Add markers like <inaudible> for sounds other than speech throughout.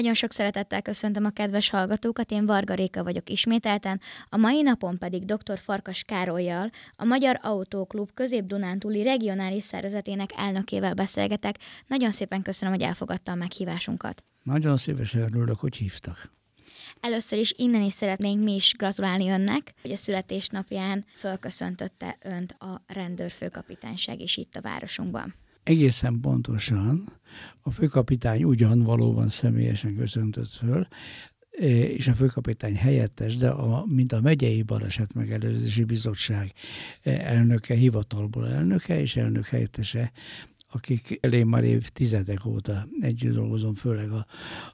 Nagyon sok szeretettel köszöntöm a kedves hallgatókat, én Varga Réka vagyok ismételten, a mai napon pedig dr. Farkas Károlyjal, a Magyar Autóklub Közép-Dunántúli regionális szervezetének elnökével beszélgetek. Nagyon szépen köszönöm, hogy elfogadta a meghívásunkat. Nagyon szívesen örülök, hogy hívtak. Először is innen is szeretnénk mi is gratulálni önnek, hogy a születésnapján fölköszöntötte önt a rendőrfőkapitányság is itt a városunkban. Egészen pontosan a főkapitány ugyan valóban személyesen köszöntött föl, e, és a főkapitány helyettes, de a, mint a megyei baleset megelőzési bizottság e, elnöke, hivatalból elnöke és elnök helyettese akik elég már évtizedek óta együtt dolgozom, főleg a,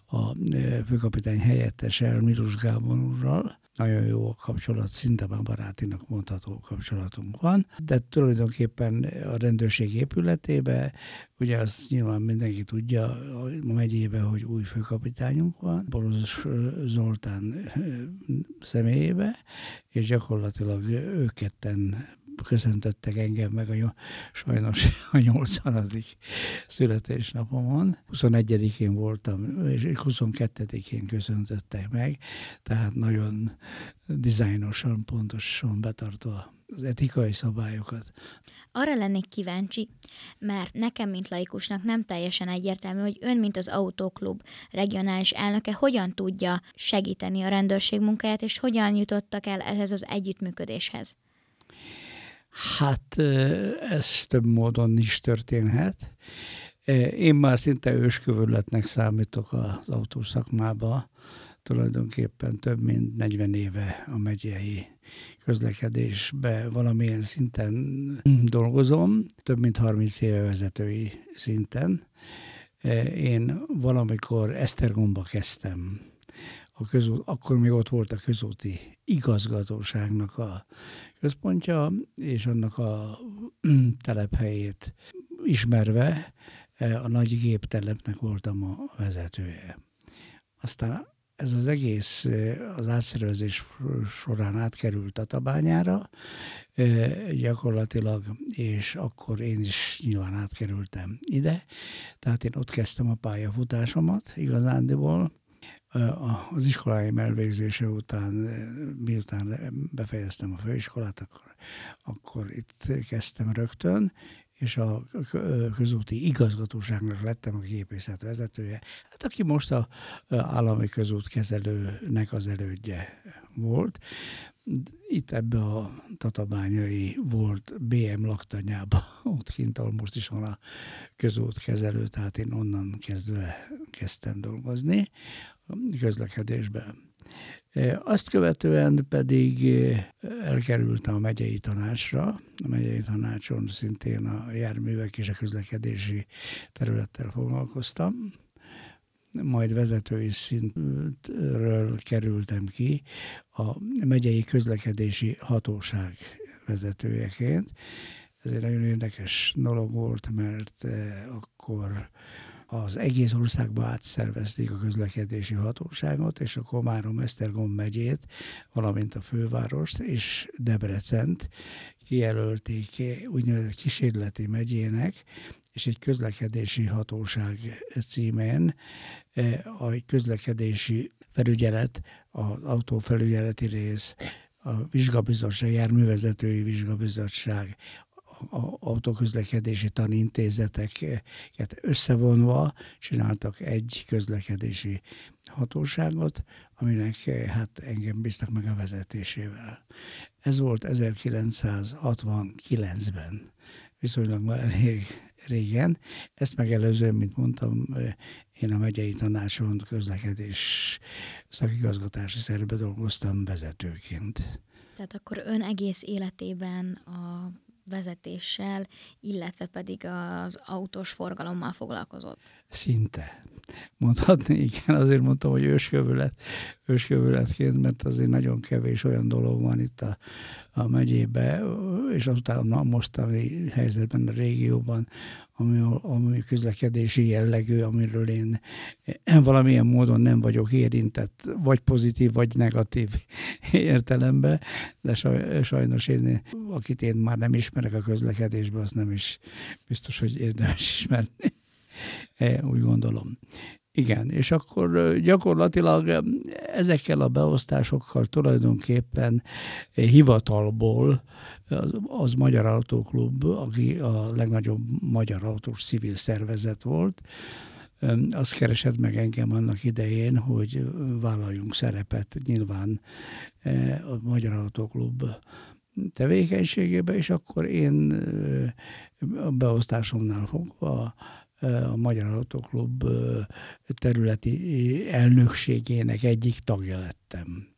a e, főkapitány helyettese, Milus Gábor úrral, nagyon jó kapcsolat, szinte már barátinak mondható kapcsolatunk van, de tulajdonképpen a rendőrség épületébe, ugye azt nyilván mindenki tudja a megyébe, hogy új főkapitányunk van, Boros Zoltán személyébe, és gyakorlatilag ők ketten köszöntöttek engem meg a, sajnos <laughs> a 80. születésnapomon. 21-én voltam, és 22-én köszöntöttek meg, tehát nagyon dizájnosan, pontosan betartva az etikai szabályokat. Arra lennék kíváncsi, mert nekem, mint laikusnak nem teljesen egyértelmű, hogy ön, mint az Autóklub regionális elnöke, hogyan tudja segíteni a rendőrség munkáját, és hogyan jutottak el ehhez az együttműködéshez. Hát ez több módon is történhet. Én már szinte őskövületnek számítok az autószakmába, tulajdonképpen több mint 40 éve a megyei közlekedésbe valamilyen szinten dolgozom, több mint 30 éve vezetői szinten. Én valamikor Esztergomba kezdtem a közút, akkor még ott volt a közúti igazgatóságnak a központja, és annak a <clears throat> telephelyét ismerve e, a nagy géptelepnek voltam a vezetője. Aztán ez az egész e, az átszervezés során átkerült a tabányára, e, gyakorlatilag, és akkor én is nyilván átkerültem ide. Tehát én ott kezdtem a pályafutásomat igazándiból, az iskoláim elvégzése után, miután befejeztem a főiskolát, akkor, akkor itt kezdtem rögtön, és a közúti igazgatóságnak lettem a gépészet vezetője, hát aki most a állami közút kezelőnek az elődje volt. Itt ebbe a tatabányai volt BM laktanyába, <laughs> ott kint, ahol most is van a közútkezelő, tehát én onnan kezdve kezdtem dolgozni közlekedésben. E, azt követően pedig e, elkerültem a megyei tanácsra. A megyei tanácson szintén a járművek és a közlekedési területtel foglalkoztam. Majd vezetői szintről kerültem ki a megyei közlekedési hatóság vezetőjeként. Ez egy nagyon érdekes dolog volt, mert e, akkor az egész országba átszervezték a közlekedési hatóságot, és a Komárom-Esztergom megyét, valamint a fővárost és Debrecent kijelölték úgynevezett kísérleti megyének, és egy közlekedési hatóság címén e, a közlekedési felügyelet, az autófelügyeleti rész, a vizsgabizottság, járművezetői vizsgabizottság, autóközlekedési tanintézeteket összevonva csináltak egy közlekedési hatóságot, aminek hát engem bíztak meg a vezetésével. Ez volt 1969-ben, viszonylag már elég régen. Ezt megelőzően, mint mondtam, én a megyei tanácson közlekedés szakigazgatási szerbe dolgoztam vezetőként. Tehát akkor ön egész életében a vezetéssel, illetve pedig az autós forgalommal foglalkozott. Szinte. Mondhatni, igen, azért mondtam, hogy őskövület, őskövületként, mert azért nagyon kevés olyan dolog van itt a, a megyébe, és azután a mostani helyzetben a régióban, ami, ami közlekedési jellegű, amiről én valamilyen módon nem vagyok érintett, vagy pozitív, vagy negatív <laughs> értelemben, de sajnos én, akit én már nem ismerek a közlekedésben, az nem is biztos, hogy érdemes ismerni. E, úgy gondolom. Igen, és akkor gyakorlatilag ezekkel a beosztásokkal tulajdonképpen hivatalból az, Magyar Autóklub, aki a legnagyobb magyar autós civil szervezet volt, az keresett meg engem annak idején, hogy vállaljunk szerepet nyilván a Magyar Autóklub tevékenységébe, és akkor én a beosztásomnál fogva a Magyar Autoklub területi elnökségének egyik tagja lettem.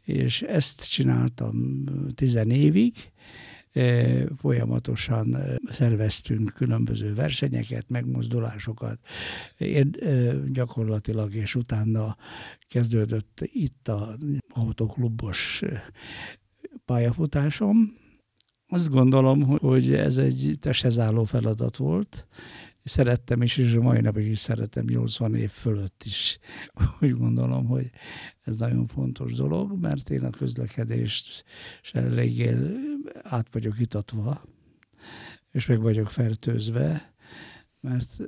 És ezt csináltam tizen évig, folyamatosan szerveztünk különböző versenyeket, megmozdulásokat, gyakorlatilag, és utána kezdődött itt a autoklubos pályafutásom. Azt gondolom, hogy ez egy tesezálló feladat volt, szerettem is, és a mai napig is szeretem 80 év fölött is. <laughs> Úgy gondolom, hogy ez nagyon fontos dolog, mert én a közlekedést eléggé át vagyok itatva, és meg vagyok fertőzve, mert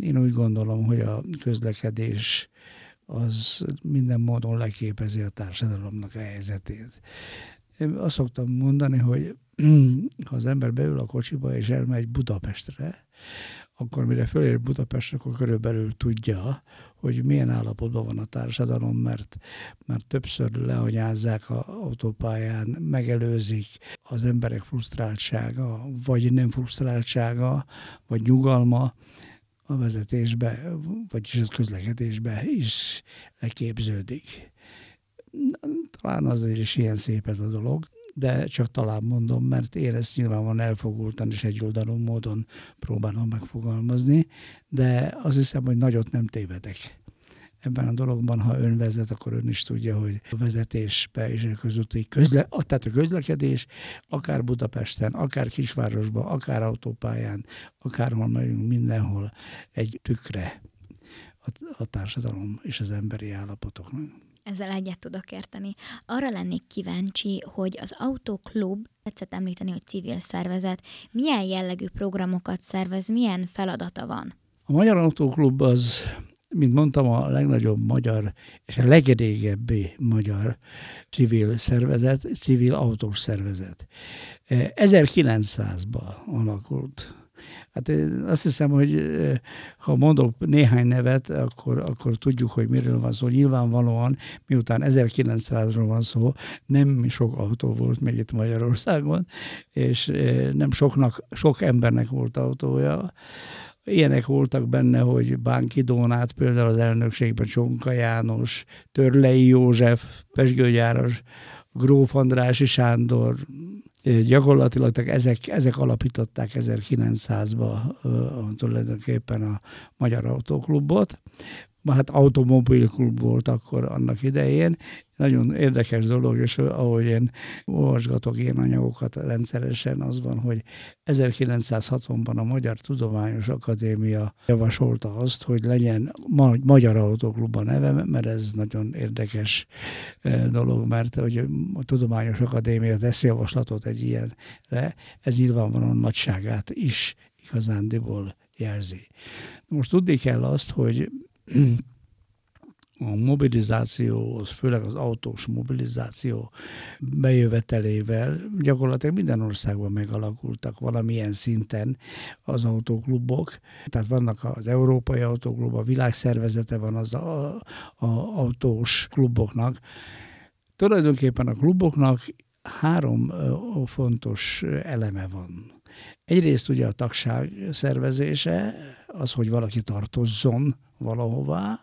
én úgy gondolom, hogy a közlekedés az minden módon leképezi a társadalomnak a helyzetét. Én azt szoktam mondani, hogy <clears throat> ha az ember beül a kocsiba és elmegy Budapestre, akkor mire fölér Budapest, akkor körülbelül tudja, hogy milyen állapotban van a társadalom, mert, mert többször leanyázzák a autópályán, megelőzik az emberek frusztráltsága, vagy nem frusztráltsága, vagy nyugalma a vezetésbe, vagyis a közlekedésbe is leképződik. Talán azért is ilyen szép ez a dolog de csak talán mondom, mert én ezt nyilván elfogultan és egyoldalú módon próbálom megfogalmazni, de azt hiszem, hogy nagyot nem tévedek. Ebben a dologban, ha ön vezet, akkor ön is tudja, hogy a vezetésbe és a közúti közle, tehát a közlekedés, akár Budapesten, akár kisvárosban, akár autópályán, akárhol megyünk, mindenhol egy tükre a, a társadalom és az emberi állapotoknak. Ezzel egyet tudok érteni. Arra lennék kíváncsi, hogy az Autoklub, tetszett említeni, hogy civil szervezet, milyen jellegű programokat szervez, milyen feladata van? A Magyar Autóklub az, mint mondtam, a legnagyobb magyar és a legrégebbi magyar civil szervezet, civil autós szervezet. 1900-ban alakult Hát én azt hiszem, hogy ha mondok néhány nevet, akkor, akkor tudjuk, hogy miről van szó. Nyilvánvalóan, miután 1900-ról van szó, nem sok autó volt még itt Magyarországon, és nem soknak, sok embernek volt autója. Ilyenek voltak benne, hogy Bánki Dónát, például az elnökségben Csonka János, Törlei József, Pesgőgyáros, Gróf Andrási Sándor, gyakorlatilag ezek, ezek alapították 1900-ban tulajdonképpen a Magyar Autóklubot. Hát automobilklub volt akkor annak idején, nagyon érdekes dolog, és ahogy én olvasgatok ilyen anyagokat rendszeresen, az van, hogy 1960-ban a Magyar Tudományos Akadémia javasolta azt, hogy legyen Magyar Autóklub a neve, mert ez nagyon érdekes e, dolog, mert hogy a Tudományos Akadémia tesz javaslatot egy ilyenre, ez nyilvánvalóan nagyságát is igazándiból jelzi. Most tudni kell azt, hogy a mobilizáció, az főleg az autós mobilizáció bejövetelével gyakorlatilag minden országban megalakultak valamilyen szinten az autóklubok. Tehát vannak az Európai Autóklub, a világszervezete van az a, a autós kluboknak. Tulajdonképpen a kluboknak három fontos eleme van. Egyrészt ugye a tagság szervezése, az, hogy valaki tartozzon valahová,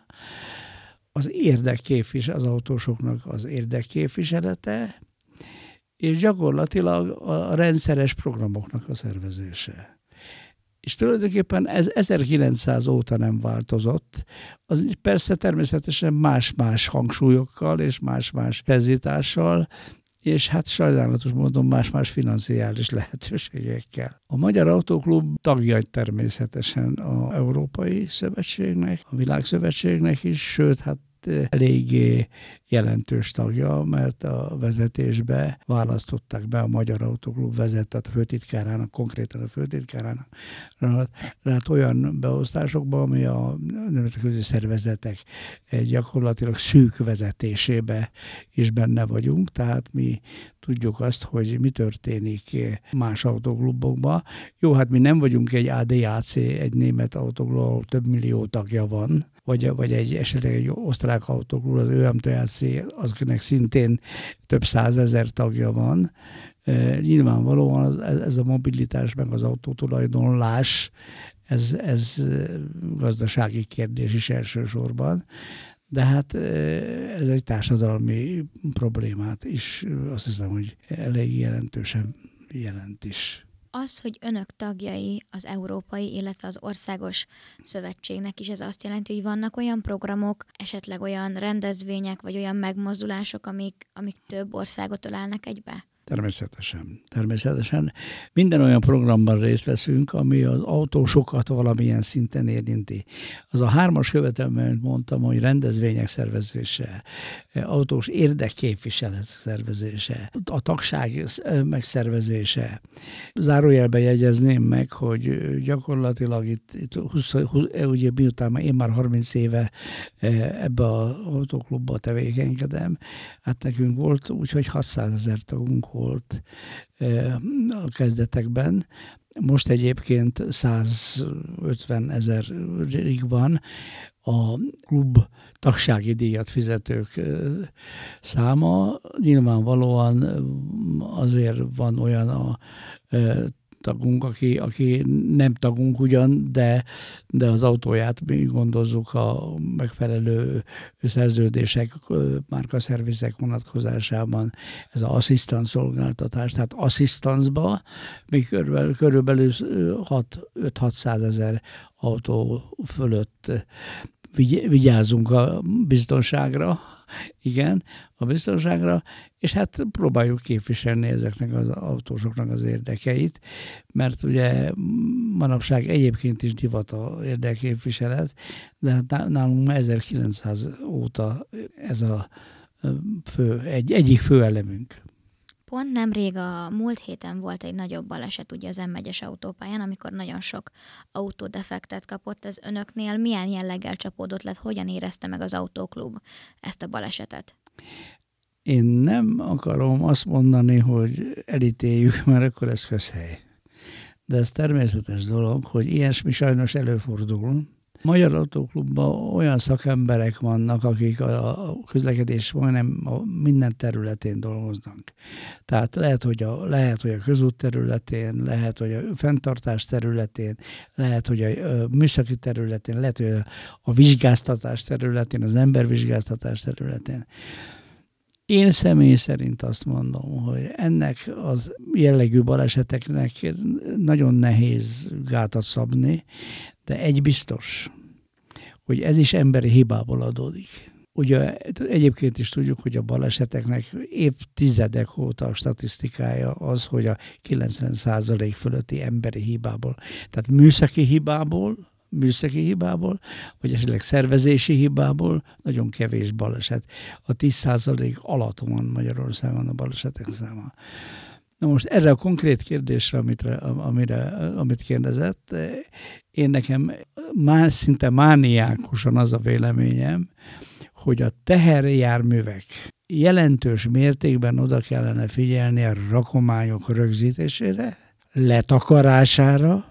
az érdekképvis, az autósoknak az érdekképviselete, és gyakorlatilag a rendszeres programoknak a szervezése. És tulajdonképpen ez 1900 óta nem változott. Az persze természetesen más-más hangsúlyokkal és más-más pezítással, és hát sajnálatos módon más-más financiális lehetőségekkel. A Magyar Autóklub tagja természetesen a Európai Szövetségnek, a Világszövetségnek is, sőt, hát eléggé jelentős tagja, mert a vezetésbe választották be a Magyar Autoklub vezetett a főtitkárának, konkrétan a főtitkárának, hát olyan beosztásokban, ami a nemzetközi szervezetek gyakorlatilag szűk vezetésébe is benne vagyunk, tehát mi tudjuk azt, hogy mi történik más autoklubokban. Jó, hát mi nem vagyunk egy ADAC, egy német autoklub, ahol több millió tagja van, vagy, vagy egy esetleg egy osztrák autoklub, az ÖMTLC, azoknak szintén több százezer tagja van. Nyilvánvalóan ez a mobilitás, meg az autótulajdonlás, ez, ez gazdasági kérdés is elsősorban de hát ez egy társadalmi problémát is azt hiszem, hogy elég jelentősen jelent is. Az, hogy önök tagjai az európai, illetve az országos szövetségnek is, ez azt jelenti, hogy vannak olyan programok, esetleg olyan rendezvények, vagy olyan megmozdulások, amik, amik több országot ölelnek egybe? Természetesen. Természetesen. Minden olyan programban részt veszünk, ami az autósokat valamilyen szinten érinti. Az a hármas követelményt mondtam, hogy rendezvények szervezése, autós érdekképviselet szervezése, a tagság megszervezése. Zárójelben jegyezném meg, hogy gyakorlatilag itt, itt 20, 20, ugye miután én már 30 éve ebbe az autóklubba tevékenykedem, hát nekünk volt úgyhogy 600 ezer tagunk volt a kezdetekben. Most egyébként 150 ezerig van a klub tagsági díjat fizetők száma. Nyilvánvalóan azért van olyan a tagunk, aki, aki nem tagunk ugyan, de, de az autóját mi gondozzuk a megfelelő szerződések, márkaszervizek vonatkozásában. Ez az asszisztans szolgáltatás, tehát asszisztansba mi körülbelül, körülbelül 5-600 ezer autó fölött vigyázunk a biztonságra, igen, a biztonságra, és hát próbáljuk képviselni ezeknek az autósoknak az érdekeit, mert ugye manapság egyébként is divat a érdekképviselet, de hát nálunk 1900 óta ez a fő, egy, egyik fő elemünk. Pont nemrég a múlt héten volt egy nagyobb baleset ugye az M1-es autópályán, amikor nagyon sok autó defektet kapott. Ez önöknél milyen jelleggel csapódott lett, hogyan érezte meg az autóklub ezt a balesetet? Én nem akarom azt mondani, hogy elítéljük, <laughs> mert akkor ez közhely. De ez természetes dolog, hogy ilyesmi sajnos előfordul, Magyar Autóklubban olyan szakemberek vannak, akik a közlekedés majdnem a minden területén dolgoznak. Tehát lehet, hogy a, lehet, hogy a közút területén, lehet, hogy a fenntartás területén, lehet, hogy a műszaki területén, lehet, hogy a, a vizsgáztatás területén, az embervizsgáztatás területén. Én személy szerint azt mondom, hogy ennek az jellegű baleseteknek nagyon nehéz gátat szabni, de egy biztos, hogy ez is emberi hibából adódik. Ugye egyébként is tudjuk, hogy a baleseteknek évtizedek óta a statisztikája az, hogy a 90% fölötti emberi hibából, tehát műszaki hibából, műszaki hibából, vagy esetleg szervezési hibából nagyon kevés baleset. A 10% alatt van Magyarországon a balesetek száma. Na most erre a konkrét kérdésre, amit, amire, amit kérdezett, én nekem már szinte mániákusan az a véleményem, hogy a teherjárművek jelentős mértékben oda kellene figyelni a rakományok rögzítésére, letakarására,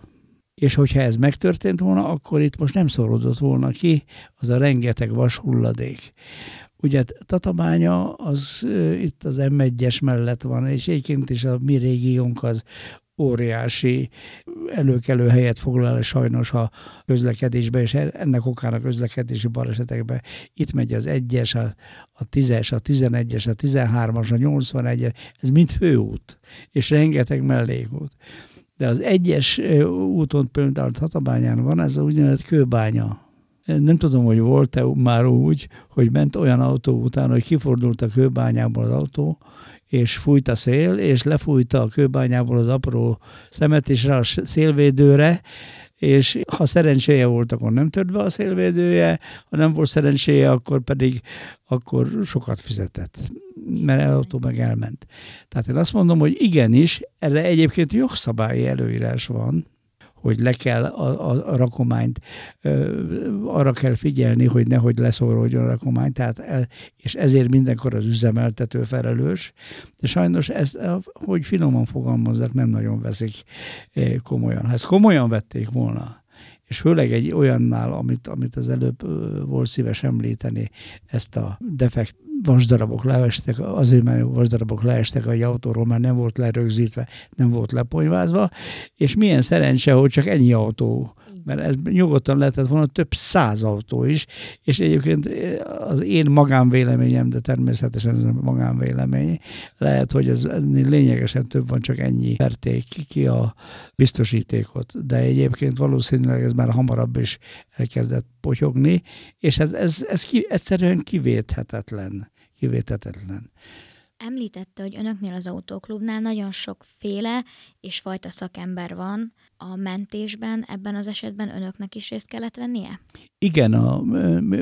és hogyha ez megtörtént volna, akkor itt most nem szorodott volna ki az a rengeteg vashulladék. Ugye Tatabánya az itt az M1-es mellett van, és egyébként is a mi régiónk az óriási előkelő helyet foglal sajnos a közlekedésbe, és ennek okán a közlekedési balesetekbe. Itt megy az 1-es, a, a 10-es, a 11-es, a 13-as, a 81-es, ez mind főút, és rengeteg mellékút. De az egyes úton például Tatabányán van ez a úgynevezett kőbánya nem tudom, hogy volt-e már úgy, hogy ment olyan autó után, hogy kifordult a kőbányából az autó, és fújt a szél, és lefújta a kőbányából az apró szemet is rá a szélvédőre, és ha szerencséje volt, akkor nem tört be a szélvédője, ha nem volt szerencséje, akkor pedig akkor sokat fizetett, mert el autó meg elment. Tehát én azt mondom, hogy igenis, erre egyébként jogszabályi előírás van, hogy le kell a, a, a rakományt, arra kell figyelni, hogy nehogy leszóródjon a rakomány, tehát, e, és ezért mindenkor az üzemeltető felelős, de sajnos ezt, hogy finoman fogalmazzak, nem nagyon veszik komolyan. Ha ezt komolyan vették volna, és főleg egy olyannál, amit, amit az előbb volt szíves említeni, ezt a defekt vasdarabok leestek, azért mert vasdarabok leestek a autóról, mert nem volt lerögzítve, nem volt leponyvázva, és milyen szerencse, hogy csak ennyi autó mert ez nyugodtan lehetett volna több száz autó is, és egyébként eh, az én magánvéleményem, de természetesen ez nem magánvélemény, lehet, hogy ez lényegesen több van, csak ennyi verték ki a biztosítékot, de egyébként valószínűleg ez már hamarabb is elkezdett potyogni, és ez, ez, ez ki, egyszerűen kivéthetetlen. Kivéthetetlen. Említette, hogy önöknél az autóklubnál nagyon sokféle és fajta szakember van a mentésben. Ebben az esetben önöknek is részt kellett vennie? Igen, a,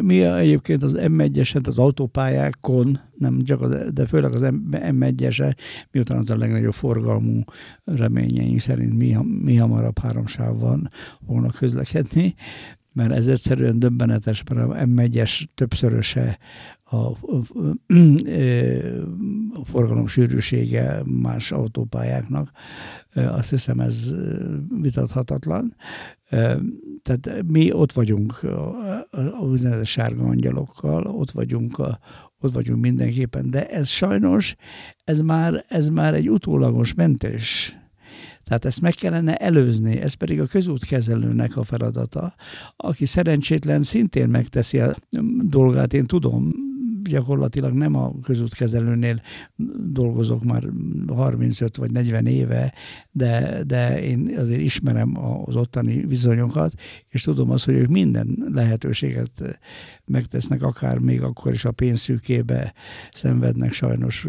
mi egyébként az M1-eset az autópályákon, nem csak az, de főleg az M1-ese, miután az a legnagyobb forgalmú reményeink szerint mi, mi hamarabb háromsávban volna közlekedni, mert ez egyszerűen döbbenetes, mert a M1-es többszöröse a, a, a forgalom sűrűsége más autópályáknak. Azt hiszem ez vitathatatlan. Tehát mi ott vagyunk a úgynevezett sárga angyalokkal, ott vagyunk, a, ott vagyunk mindenképpen, de ez sajnos, ez már, ez már egy utólagos mentés. Tehát ezt meg kellene előzni, ez pedig a közútkezelőnek a feladata, aki szerencsétlen szintén megteszi a dolgát, én tudom, gyakorlatilag nem a közútkezelőnél dolgozok már 35 vagy 40 éve, de, de én azért ismerem az ottani viszonyokat, és tudom azt, hogy ők minden lehetőséget megtesznek, akár még akkor is a pénzszűkébe szenvednek sajnos,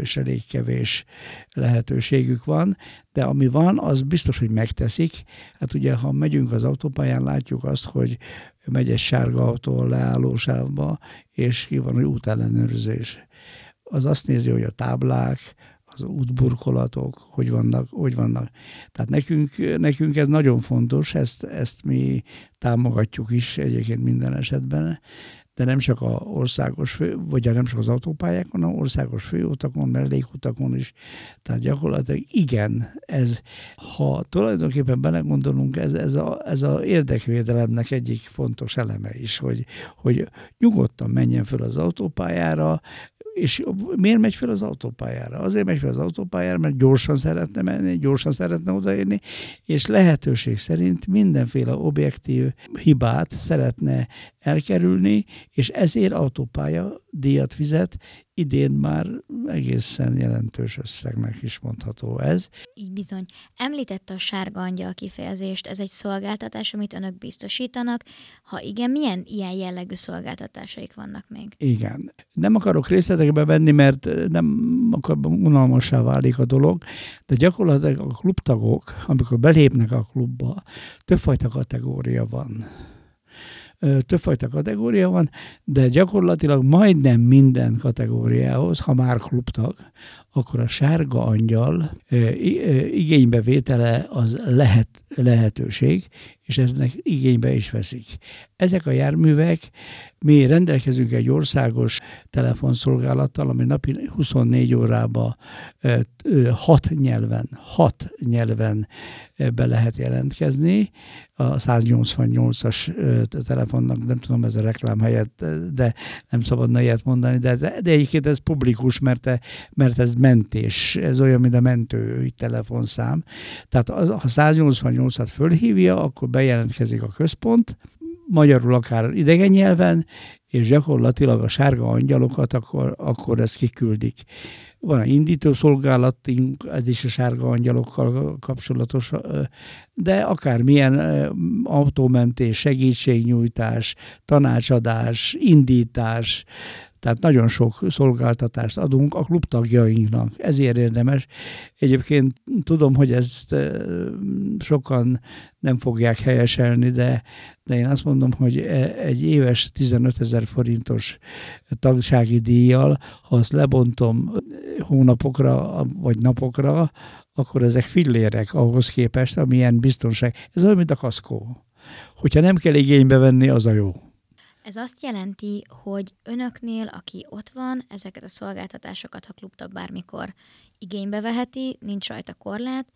és elég kevés lehetőségük van, de ami van, az biztos, hogy megteszik. Hát ugye, ha megyünk az autópályán, látjuk azt, hogy megy egy sárga autó leállósávba, és ki van, hogy útellenőrzés. Az azt nézi, hogy a táblák, az útburkolatok, hogy vannak, hogy vannak. Tehát nekünk, nekünk ez nagyon fontos, ezt, ezt mi támogatjuk is egyébként minden esetben, de nem csak a országos fő, vagy nem csak az autópályákon, hanem országos főutakon, mellékutakon is. Tehát gyakorlatilag igen, ez, ha tulajdonképpen belegondolunk, ez, ez, a, ez a érdekvédelemnek egyik fontos eleme is, hogy, hogy nyugodtan menjen föl az autópályára, és miért megy fel az autópályára? Azért megy fel az autópályára, mert gyorsan szeretne menni, gyorsan szeretne odaérni, és lehetőség szerint mindenféle objektív hibát szeretne elkerülni, és ezért autópálya díjat fizet, idén már egészen jelentős összegnek is mondható ez. Így bizony. Említette a sárga angyal kifejezést, ez egy szolgáltatás, amit önök biztosítanak. Ha igen, milyen ilyen jellegű szolgáltatásaik vannak még? Igen. Nem akarok részletekbe venni, mert nem akar unalmassá válik a dolog, de gyakorlatilag a klubtagok, amikor belépnek a klubba, többfajta kategória van többfajta kategória van, de gyakorlatilag majdnem minden kategóriához, ha már klubtag, akkor a sárga angyal igénybevétele az lehet, lehetőség, és eznek igénybe is veszik. Ezek a járművek, mi rendelkezünk egy országos telefonszolgálattal, ami napi 24 órába hat nyelven, hat nyelven be lehet jelentkezni. A 188-as telefonnak, nem tudom, ez a reklám helyett, de nem szabadna ilyet mondani, de, de egyébként ez publikus, mert, mert ez mentés, ez olyan, mint a mentő telefonszám. Tehát ha 188-at fölhívja, akkor bejelentkezik a központ, magyarul akár idegen nyelven, és gyakorlatilag a sárga angyalokat akkor, akkor ezt kiküldik. Van a indító szolgálatunk, ez is a sárga angyalokkal kapcsolatos, de akármilyen autómentés, segítségnyújtás, tanácsadás, indítás, Tehát nagyon sok szolgáltatást adunk a klubtagjainknak. Ezért érdemes. Egyébként tudom, hogy ezt sokan nem fogják helyeselni, de, de én azt mondom, hogy e, egy éves 15 ezer forintos tagsági díjjal, ha azt lebontom hónapokra vagy napokra, akkor ezek fillérek ahhoz képest, amilyen biztonság. Ez olyan, mint a kaszkó. Hogyha nem kell igénybe venni, az a jó. Ez azt jelenti, hogy önöknél, aki ott van, ezeket a szolgáltatásokat, ha klubtab bármikor igénybe veheti, nincs rajta korlát,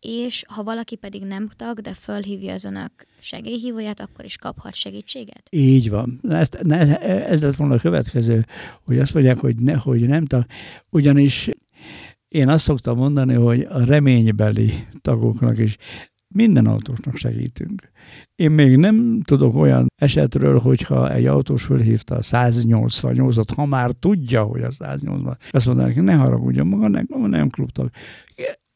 és ha valaki pedig nem tag, de fölhívja az önök segélyhívóját, akkor is kaphat segítséget? Így van. Ezt, ne, ez lett volna a következő, hogy azt mondják, hogy, ne, hogy nem tag. Ugyanis én azt szoktam mondani, hogy a reménybeli tagoknak is minden autósnak segítünk. Én még nem tudok olyan esetről, hogyha egy autós fölhívta a 188-ot, ha már tudja, hogy a 180 azt mondanak, hogy ne haragudjon maga, nem, nem klubtag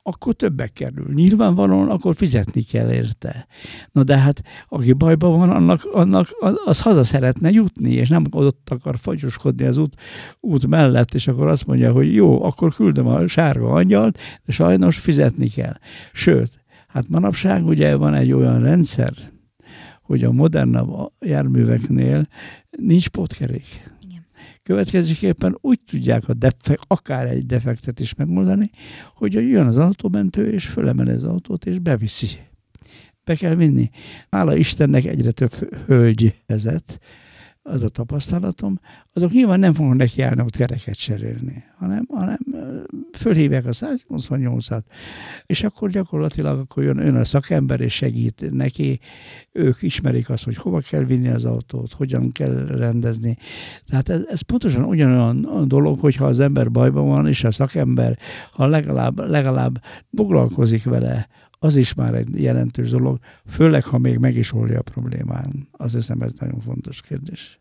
akkor többek kerül. Nyilvánvalóan akkor fizetni kell érte. Na de hát, aki bajban van, annak, annak az haza szeretne jutni, és nem ott akar fagyoskodni az út, út mellett, és akkor azt mondja, hogy jó, akkor küldöm a sárga angyalt, de sajnos fizetni kell. Sőt, hát manapság ugye van egy olyan rendszer, hogy a modernabb járműveknél nincs potkerék. Következésképpen úgy tudják a defekt, akár egy defektet is megoldani, hogy jön az autómentő, és fölemeli az autót, és beviszi. Be kell vinni. Hála Istennek egyre több hölgy vezet, az a tapasztalatom, azok nyilván nem fognak neki állni ott kereket cserélni, hanem, hanem fölhívják a 188-at, és akkor gyakorlatilag akkor jön ön a szakember, és segít neki, ők ismerik azt, hogy hova kell vinni az autót, hogyan kell rendezni. Tehát ez, ez pontosan ugyanolyan dolog, hogyha az ember bajban van, és a szakember, ha legalább, legalább foglalkozik vele, az is már egy jelentős dolog, főleg, ha még meg is oldja a problémán. Azt hiszem, ez nagyon fontos kérdés.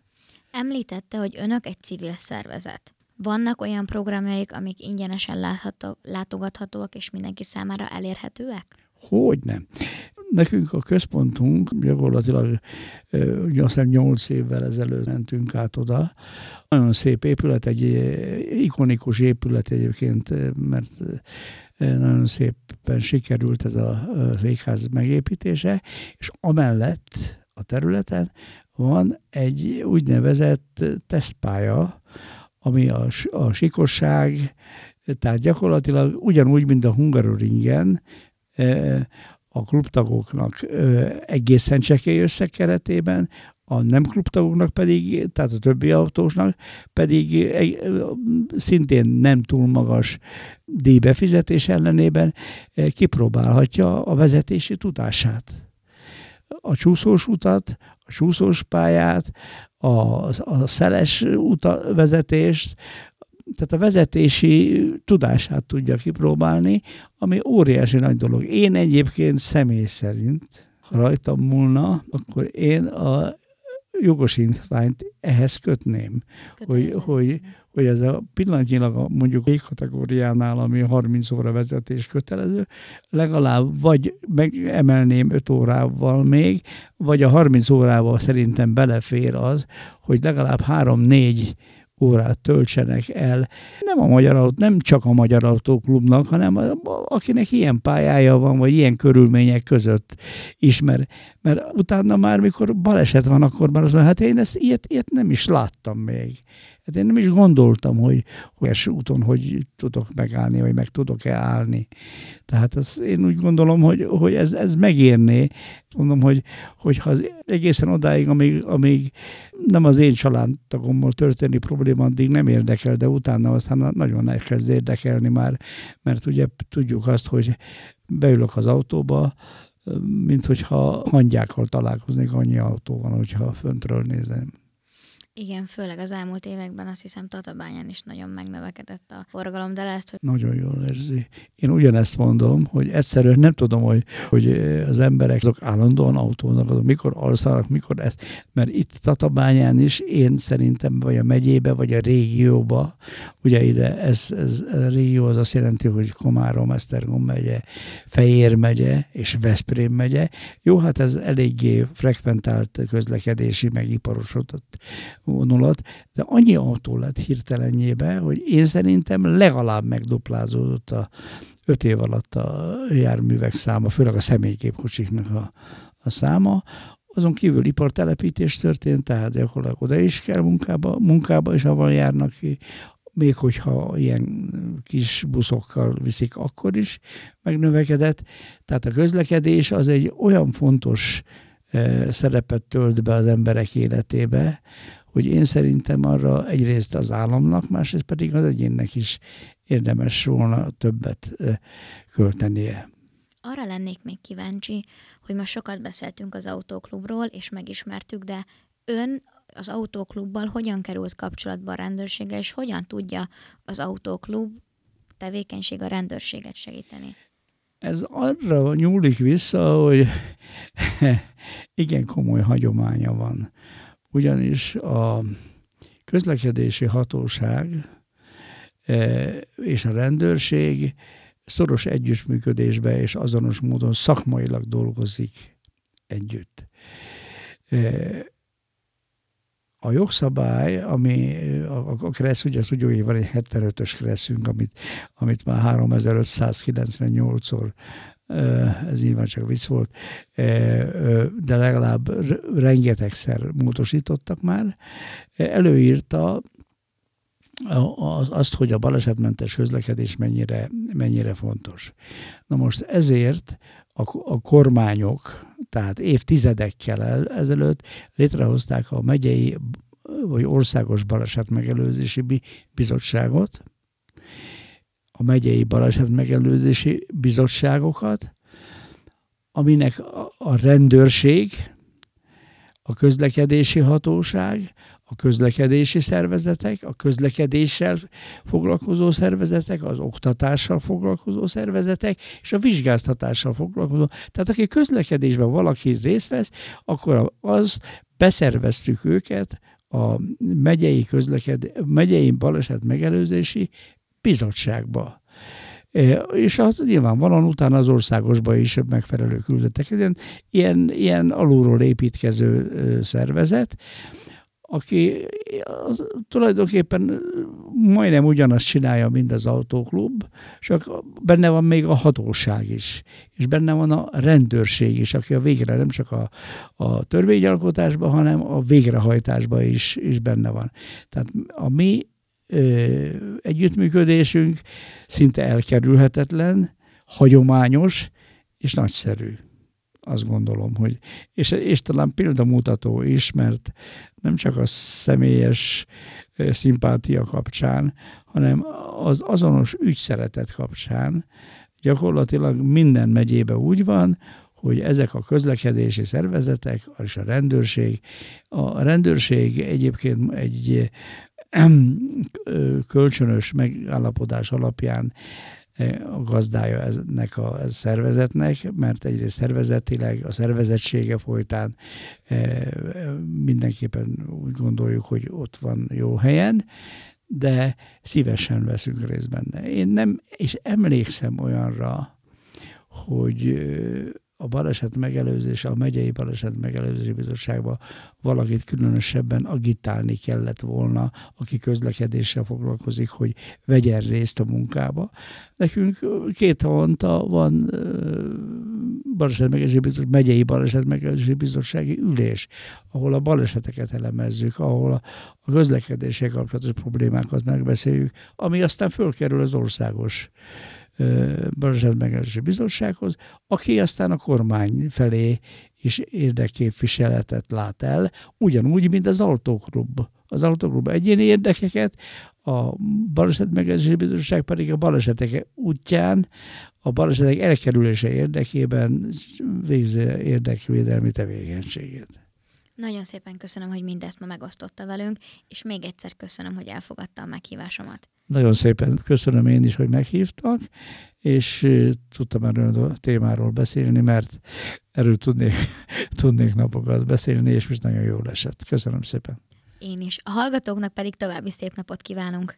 Említette, hogy önök egy civil szervezet. Vannak olyan programjaik, amik ingyenesen látható, látogathatóak és mindenki számára elérhetőek? Hogy nem. Nekünk a központunk gyakorlatilag azt hiszem 8 évvel ezelőtt mentünk át oda. Nagyon szép épület, egy ikonikus épület egyébként, mert nagyon szépen sikerült ez a, az megépítése, és amellett a területen van egy úgynevezett tesztpálya, ami a, a sikosság, tehát gyakorlatilag ugyanúgy, mint a Hungaroringen, a klubtagoknak egészen csekély összeg keretében, a nem klubtagoknak pedig, tehát a többi autósnak pedig szintén nem túl magas díjbefizetés ellenében kipróbálhatja a vezetési tudását. A csúszós utat, a csúszós pályát, a, a szeles uta, vezetést, tehát a vezetési tudását tudja kipróbálni, ami óriási nagy dolog. Én egyébként személy szerint, ha rajtam múlna, akkor én a jogosítványt ehhez kötném, hogy, hogy, hogy ez a pillanatnyilag a, mondjuk egy kategóriánál, ami 30 óra vezetés kötelező, legalább vagy megemelném 5 órával még, vagy a 30 órával szerintem belefér az, hogy legalább 3-4 órát töltsenek el. Nem a Magyar Autó, nem csak a Magyar Autóklubnak, hanem a, akinek ilyen pályája van, vagy ilyen körülmények között is, mert, mert utána már, mikor baleset van, akkor már az hát én ezt ilyet, ilyet nem is láttam még. Hát én nem is gondoltam, hogy, es úton hogy tudok megállni, vagy meg tudok-e állni. Tehát az, én úgy gondolom, hogy, hogy ez, ez megérné. Mondom, hogy, hogy ha egészen odáig, amíg, amíg nem az én családtagommal történni probléma, addig nem érdekel, de utána aztán nagyon elkezd érdekelni már, mert ugye tudjuk azt, hogy beülök az autóba, mint hogyha hangyákkal találkoznék, annyi autó van, hogyha föntről nézem. Igen, főleg az elmúlt években azt hiszem Tatabányán is nagyon megnövekedett a forgalom, de lesz, hogy... Nagyon jól érzi. Én ugyanezt mondom, hogy egyszerűen nem tudom, hogy, hogy az emberek azok állandóan autónak, azok mikor alszanak, mikor ezt, mert itt Tatabányán is én szerintem vagy a megyébe, vagy a régióba, ugye ide ez, ez a régió az azt jelenti, hogy Komárom, Esztergom megye, Fejér megye és Veszprém megye. Jó, hát ez eléggé frekventált közlekedési, meg iparosodott vonulat, de annyi autó lett hirtelenjébe, hogy én szerintem legalább megduplázódott a öt év alatt a járművek száma, főleg a személygépkocsiknak a, a száma, azon kívül ipartelepítés történt, tehát gyakorlatilag oda is kell munkába, munkába is avval járnak ki, még hogyha ilyen kis buszokkal viszik, akkor is megnövekedett. Tehát a közlekedés az egy olyan fontos e, szerepet tölt be az emberek életébe, hogy én szerintem arra egyrészt az államnak, másrészt pedig az egyénnek is érdemes volna többet költenie. Arra lennék még kíváncsi, hogy ma sokat beszéltünk az autóklubról, és megismertük, de ön az autóklubbal hogyan került kapcsolatba a rendőrséggel, és hogyan tudja az autóklub tevékenység a rendőrséget segíteni? Ez arra nyúlik vissza, hogy <laughs> igen komoly hagyománya van. Ugyanis a közlekedési hatóság e, és a rendőrség szoros együttműködésbe és azonos módon szakmailag dolgozik együtt. E, a jogszabály, ami a, a kressz, ugye azt tudjuk, hogy van egy 75-ös kresszünk, amit, amit már 3598-szor ez nyilván csak vicc volt, de legalább rengetegszer módosítottak már, előírta azt, hogy a balesetmentes közlekedés mennyire, mennyire fontos. Na most ezért a, kormányok, tehát évtizedekkel ezelőtt létrehozták a megyei vagy országos baleset megelőzési bizottságot, a megyei baleset megelőzési bizottságokat, aminek a rendőrség, a közlekedési hatóság, a közlekedési szervezetek, a közlekedéssel foglalkozó szervezetek, az oktatással foglalkozó szervezetek, és a vizsgáztatással foglalkozó. Tehát aki közlekedésben valaki részt vesz, akkor az beszerveztük őket a megyei, közleked, megyei baleset megelőzési bizottságba. E, és az nyilvánvalóan utána az országosba is megfelelő küldetek. Ilyen, ilyen alulról építkező szervezet, aki az, tulajdonképpen majdnem ugyanazt csinálja, mint az autóklub, csak benne van még a hatóság is, és benne van a rendőrség is, aki a végre nem csak a, a törvényalkotásban, hanem a végrehajtásban is, is benne van. Tehát a mi együttműködésünk szinte elkerülhetetlen, hagyományos és nagyszerű azt gondolom, hogy, és, és talán példamutató is, mert nem csak a személyes szimpátia kapcsán, hanem az azonos ügyszeretet kapcsán gyakorlatilag minden megyébe úgy van, hogy ezek a közlekedési szervezetek és a rendőrség, a rendőrség egyébként egy kölcsönös megállapodás alapján a gazdája ennek a szervezetnek, mert egyrészt szervezetileg, a szervezettsége folytán mindenképpen úgy gondoljuk, hogy ott van jó helyen, de szívesen veszünk részt benne. Én nem, és emlékszem olyanra, hogy a baleset megelőzése, a megyei baleset megelőzési bizottságban valakit különösebben agitálni kellett volna, aki közlekedéssel foglalkozik, hogy vegyen részt a munkába. Nekünk két havonta van baleset megelőzési bizottság, megyei baleset megelőzési bizottsági ülés, ahol a baleseteket elemezzük, ahol a, a közlekedéssel kapcsolatos problémákat megbeszéljük, ami aztán fölkerül az országos Baleset Bizottsághoz, aki aztán a kormány felé is érdekképviseletet lát el, ugyanúgy, mint az autóklub. Az autóklub egyéni érdekeket, a Baleset Megelőzési Bizottság pedig a balesetek útján, a balesetek elkerülése érdekében végzi érdekvédelmi tevékenységét. Nagyon szépen köszönöm, hogy mindezt ma megosztotta velünk, és még egyszer köszönöm, hogy elfogadta a meghívásomat. Nagyon szépen köszönöm én is, hogy meghívtak, és tudtam erről a témáról beszélni, mert erről tudnék, <laughs> tudnék napokat beszélni, és most nagyon jól esett. Köszönöm szépen. Én is. A hallgatóknak pedig további szép napot kívánunk.